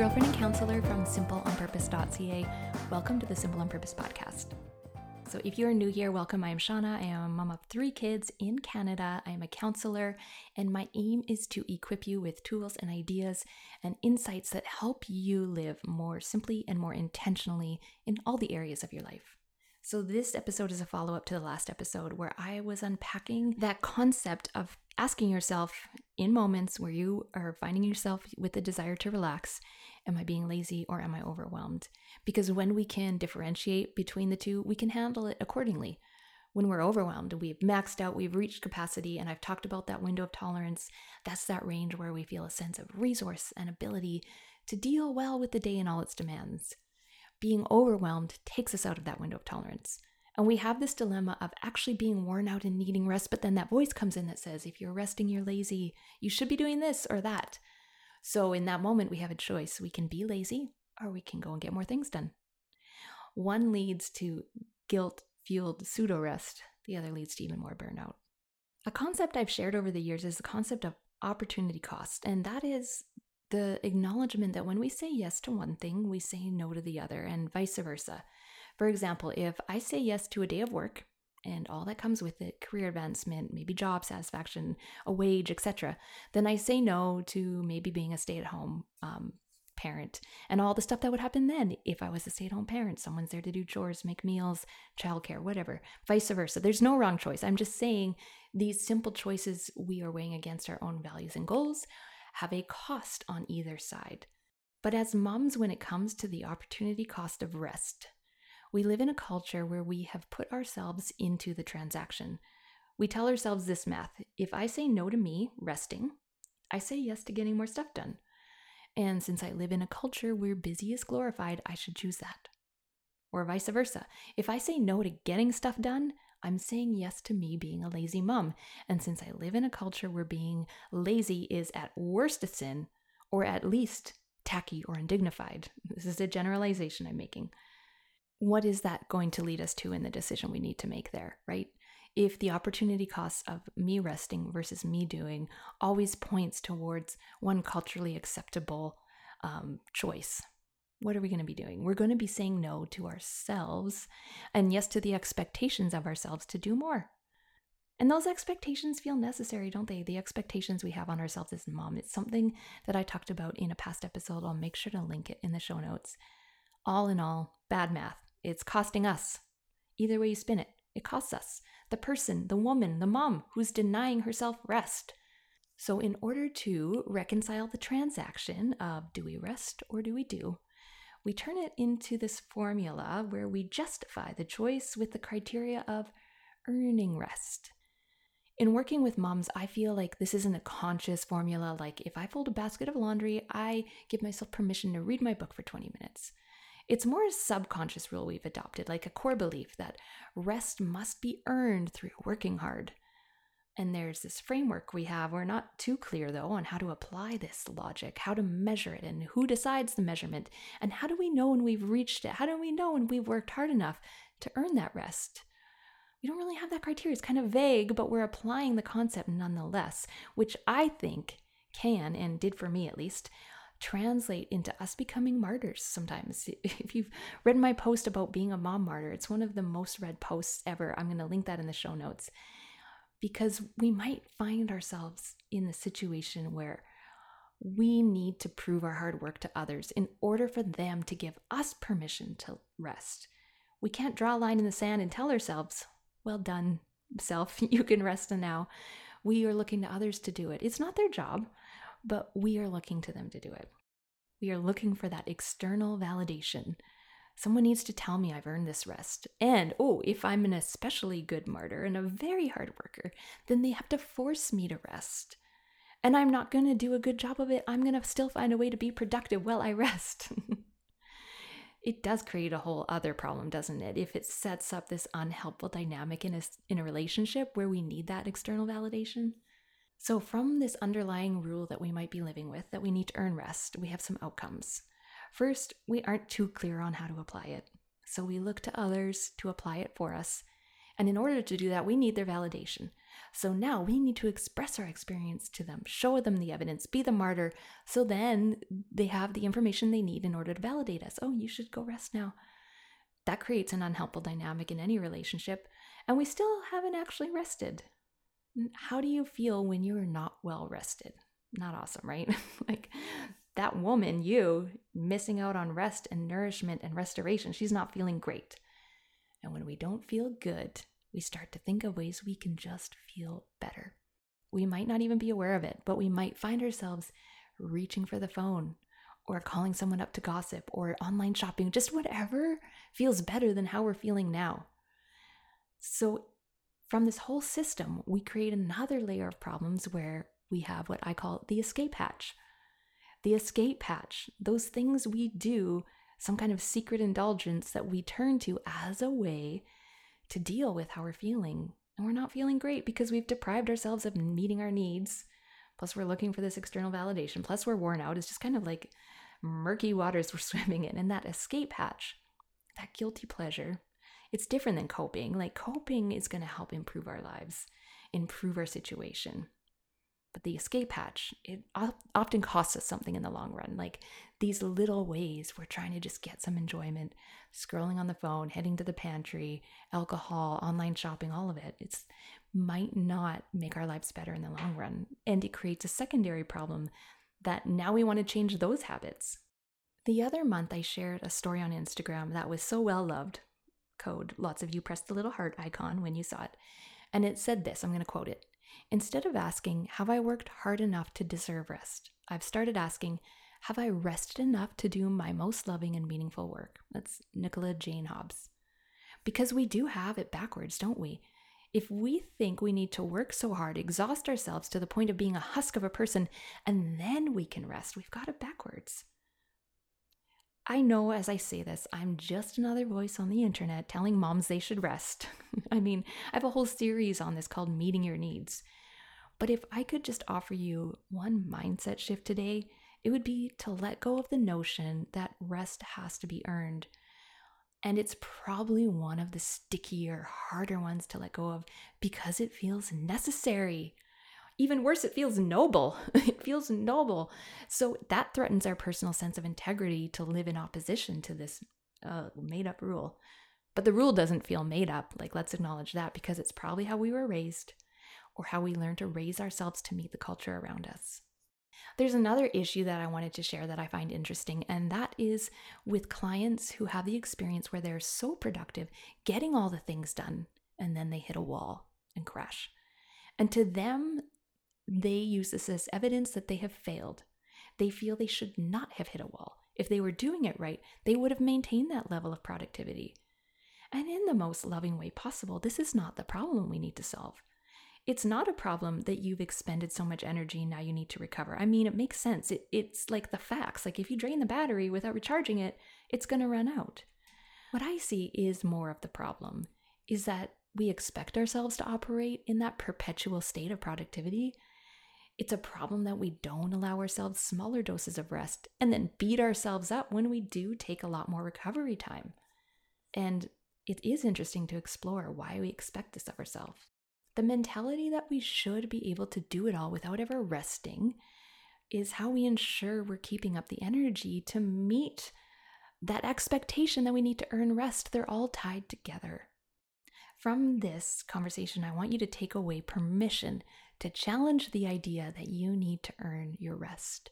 girlfriend and counselor from simpleonpurpose.ca. Welcome to the Simple on Purpose podcast. So, if you're new here, welcome. I am Shauna. I am a mom of three kids in Canada. I am a counselor, and my aim is to equip you with tools and ideas and insights that help you live more simply and more intentionally in all the areas of your life. So, this episode is a follow up to the last episode where I was unpacking that concept of asking yourself in moments where you are finding yourself with the desire to relax Am I being lazy or am I overwhelmed? Because when we can differentiate between the two, we can handle it accordingly. When we're overwhelmed, we've maxed out, we've reached capacity, and I've talked about that window of tolerance. That's that range where we feel a sense of resource and ability to deal well with the day and all its demands being overwhelmed takes us out of that window of tolerance. And we have this dilemma of actually being worn out and needing rest, but then that voice comes in that says, if you're resting, you're lazy. You should be doing this or that. So in that moment, we have a choice. We can be lazy or we can go and get more things done. One leads to guilt fueled pseudo rest, the other leads to even more burnout. A concept I've shared over the years is the concept of opportunity cost, and that is the acknowledgement that when we say yes to one thing, we say no to the other, and vice versa. For example, if I say yes to a day of work and all that comes with it career advancement, maybe job satisfaction, a wage, etc. then I say no to maybe being a stay at home um, parent and all the stuff that would happen then if I was a stay at home parent. Someone's there to do chores, make meals, childcare, whatever, vice versa. There's no wrong choice. I'm just saying these simple choices we are weighing against our own values and goals have a cost on either side. But as moms, when it comes to the opportunity cost of rest, we live in a culture where we have put ourselves into the transaction. We tell ourselves this math if I say no to me, resting, I say yes to getting more stuff done. And since I live in a culture where busy is glorified, I should choose that. Or vice versa. If I say no to getting stuff done, I'm saying yes to me being a lazy mom. And since I live in a culture where being lazy is at worst a sin, or at least tacky or undignified, this is a generalization I'm making. What is that going to lead us to in the decision we need to make there, right? If the opportunity cost of me resting versus me doing always points towards one culturally acceptable um, choice, what are we going to be doing? We're going to be saying no to ourselves and yes to the expectations of ourselves to do more. And those expectations feel necessary, don't they? The expectations we have on ourselves as mom. It's something that I talked about in a past episode. I'll make sure to link it in the show notes. All in all, bad math. It's costing us. Either way you spin it, it costs us. The person, the woman, the mom who's denying herself rest. So, in order to reconcile the transaction of do we rest or do we do, we turn it into this formula where we justify the choice with the criteria of earning rest. In working with moms, I feel like this isn't a conscious formula. Like, if I fold a basket of laundry, I give myself permission to read my book for 20 minutes. It's more a subconscious rule we've adopted, like a core belief that rest must be earned through working hard. And there's this framework we have. We're not too clear, though, on how to apply this logic, how to measure it, and who decides the measurement, and how do we know when we've reached it? How do we know when we've worked hard enough to earn that rest? We don't really have that criteria. It's kind of vague, but we're applying the concept nonetheless, which I think can, and did for me at least, translate into us becoming martyrs sometimes. If you've read my post about being a mom martyr, it's one of the most read posts ever. I'm going to link that in the show notes because we might find ourselves in the situation where we need to prove our hard work to others in order for them to give us permission to rest. We can't draw a line in the sand and tell ourselves, well done, self, you can rest now. We are looking to others to do it. It's not their job, but we are looking to them to do it. We are looking for that external validation Someone needs to tell me I've earned this rest. And, oh, if I'm an especially good martyr and a very hard worker, then they have to force me to rest. And I'm not going to do a good job of it. I'm going to still find a way to be productive while I rest. it does create a whole other problem, doesn't it? If it sets up this unhelpful dynamic in a, in a relationship where we need that external validation. So, from this underlying rule that we might be living with, that we need to earn rest, we have some outcomes. First, we aren't too clear on how to apply it, so we look to others to apply it for us. And in order to do that, we need their validation. So now we need to express our experience to them, show them the evidence, be the martyr. So then they have the information they need in order to validate us. Oh, you should go rest now. That creates an unhelpful dynamic in any relationship. And we still haven't actually rested. How do you feel when you're not well rested? Not awesome, right? like that woman, you, missing out on rest and nourishment and restoration, she's not feeling great. And when we don't feel good, we start to think of ways we can just feel better. We might not even be aware of it, but we might find ourselves reaching for the phone or calling someone up to gossip or online shopping, just whatever feels better than how we're feeling now. So, from this whole system, we create another layer of problems where we have what I call the escape hatch. The escape hatch, those things we do, some kind of secret indulgence that we turn to as a way to deal with how we're feeling. And we're not feeling great because we've deprived ourselves of meeting our needs. Plus, we're looking for this external validation. Plus, we're worn out. It's just kind of like murky waters we're swimming in. And that escape hatch, that guilty pleasure, it's different than coping. Like, coping is going to help improve our lives, improve our situation. But the escape hatch, it often costs us something in the long run. Like these little ways we're trying to just get some enjoyment, scrolling on the phone, heading to the pantry, alcohol, online shopping, all of it. It's might not make our lives better in the long run. And it creates a secondary problem that now we want to change those habits. The other month, I shared a story on Instagram that was so well loved. Code. Lots of you pressed the little heart icon when you saw it. And it said this I'm going to quote it. Instead of asking, Have I worked hard enough to deserve rest? I've started asking, Have I rested enough to do my most loving and meaningful work? That's Nicola Jane Hobbs. Because we do have it backwards, don't we? If we think we need to work so hard, exhaust ourselves to the point of being a husk of a person, and then we can rest, we've got it backwards. I know as I say this, I'm just another voice on the internet telling moms they should rest. I mean, I have a whole series on this called Meeting Your Needs. But if I could just offer you one mindset shift today, it would be to let go of the notion that rest has to be earned. And it's probably one of the stickier, harder ones to let go of because it feels necessary even worse, it feels noble. it feels noble. So that threatens our personal sense of integrity to live in opposition to this uh, made up rule. But the rule doesn't feel made up. Like, let's acknowledge that because it's probably how we were raised or how we learn to raise ourselves to meet the culture around us. There's another issue that I wanted to share that I find interesting, and that is with clients who have the experience where they're so productive, getting all the things done, and then they hit a wall and crash. And to them, they use this as evidence that they have failed. They feel they should not have hit a wall. If they were doing it right, they would have maintained that level of productivity. And in the most loving way possible, this is not the problem we need to solve. It's not a problem that you've expended so much energy and now you need to recover. I mean, it makes sense. It, it's like the facts. Like if you drain the battery without recharging it, it's going to run out. What I see is more of the problem is that we expect ourselves to operate in that perpetual state of productivity it's a problem that we don't allow ourselves smaller doses of rest and then beat ourselves up when we do take a lot more recovery time. And it is interesting to explore why we expect this of ourselves. The mentality that we should be able to do it all without ever resting is how we ensure we're keeping up the energy to meet that expectation that we need to earn rest. They're all tied together. From this conversation, I want you to take away permission to challenge the idea that you need to earn your rest.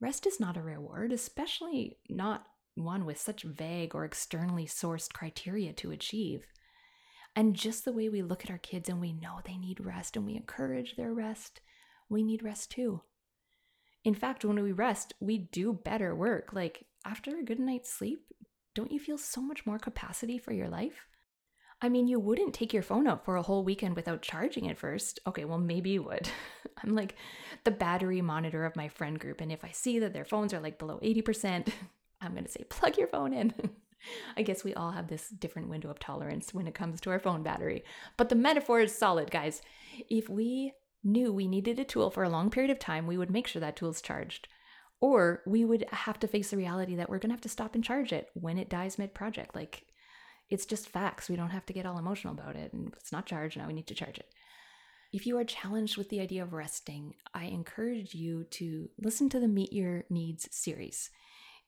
Rest is not a reward, especially not one with such vague or externally sourced criteria to achieve. And just the way we look at our kids and we know they need rest and we encourage their rest, we need rest too. In fact, when we rest, we do better work. Like after a good night's sleep, don't you feel so much more capacity for your life? I mean, you wouldn't take your phone out for a whole weekend without charging it first. Okay, well, maybe you would. I'm like the battery monitor of my friend group. And if I see that their phones are like below 80%, I'm going to say, plug your phone in. I guess we all have this different window of tolerance when it comes to our phone battery. But the metaphor is solid, guys. If we knew we needed a tool for a long period of time, we would make sure that tool's charged. Or we would have to face the reality that we're going to have to stop and charge it when it dies mid project. Like, It's just facts. We don't have to get all emotional about it. And it's not charged. Now we need to charge it. If you are challenged with the idea of resting, I encourage you to listen to the Meet Your Needs series.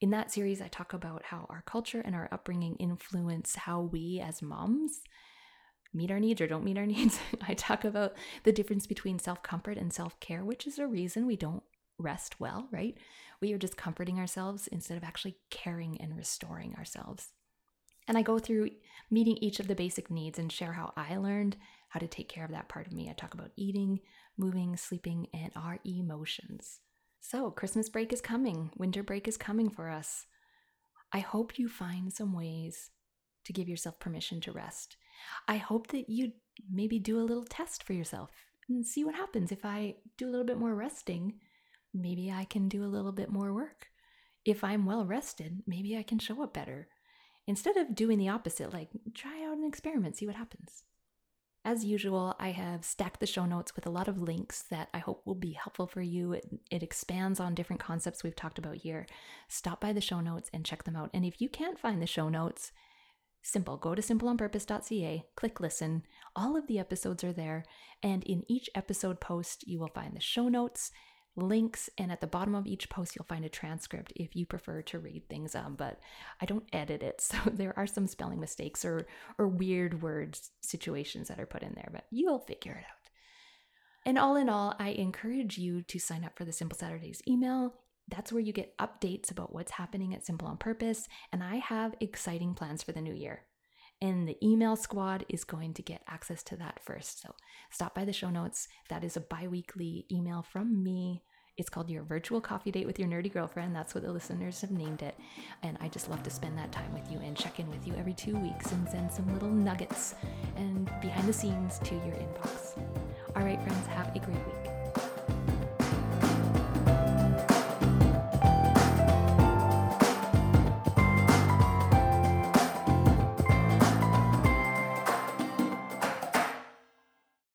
In that series, I talk about how our culture and our upbringing influence how we as moms meet our needs or don't meet our needs. I talk about the difference between self comfort and self care, which is a reason we don't rest well, right? We are just comforting ourselves instead of actually caring and restoring ourselves. And I go through meeting each of the basic needs and share how I learned how to take care of that part of me. I talk about eating, moving, sleeping, and our emotions. So, Christmas break is coming, winter break is coming for us. I hope you find some ways to give yourself permission to rest. I hope that you maybe do a little test for yourself and see what happens. If I do a little bit more resting, maybe I can do a little bit more work. If I'm well rested, maybe I can show up better. Instead of doing the opposite, like try out an experiment, see what happens. As usual, I have stacked the show notes with a lot of links that I hope will be helpful for you. It, it, expands on different concepts we've talked about here. Stop by the show notes and check them out. And if you can't find the show notes, simple go to simpleonpurpose.ca, click listen. All of the episodes are there. And in each episode post, you will find the show notes links, and at the bottom of each post, you'll find a transcript if you prefer to read things. Um, but I don't edit it, so there are some spelling mistakes or or weird words situations that are put in there, but you'll figure it out. And all in all, I encourage you to sign up for the Simple Saturdays email. That's where you get updates about what's happening at Simple on Purpose, and I have exciting plans for the new year. And the email squad is going to get access to that first. So stop by the show notes. That is a bi weekly email from me. It's called Your Virtual Coffee Date with Your Nerdy Girlfriend. That's what the listeners have named it. And I just love to spend that time with you and check in with you every two weeks and send some little nuggets and behind the scenes to your inbox. All right, friends, have a great week.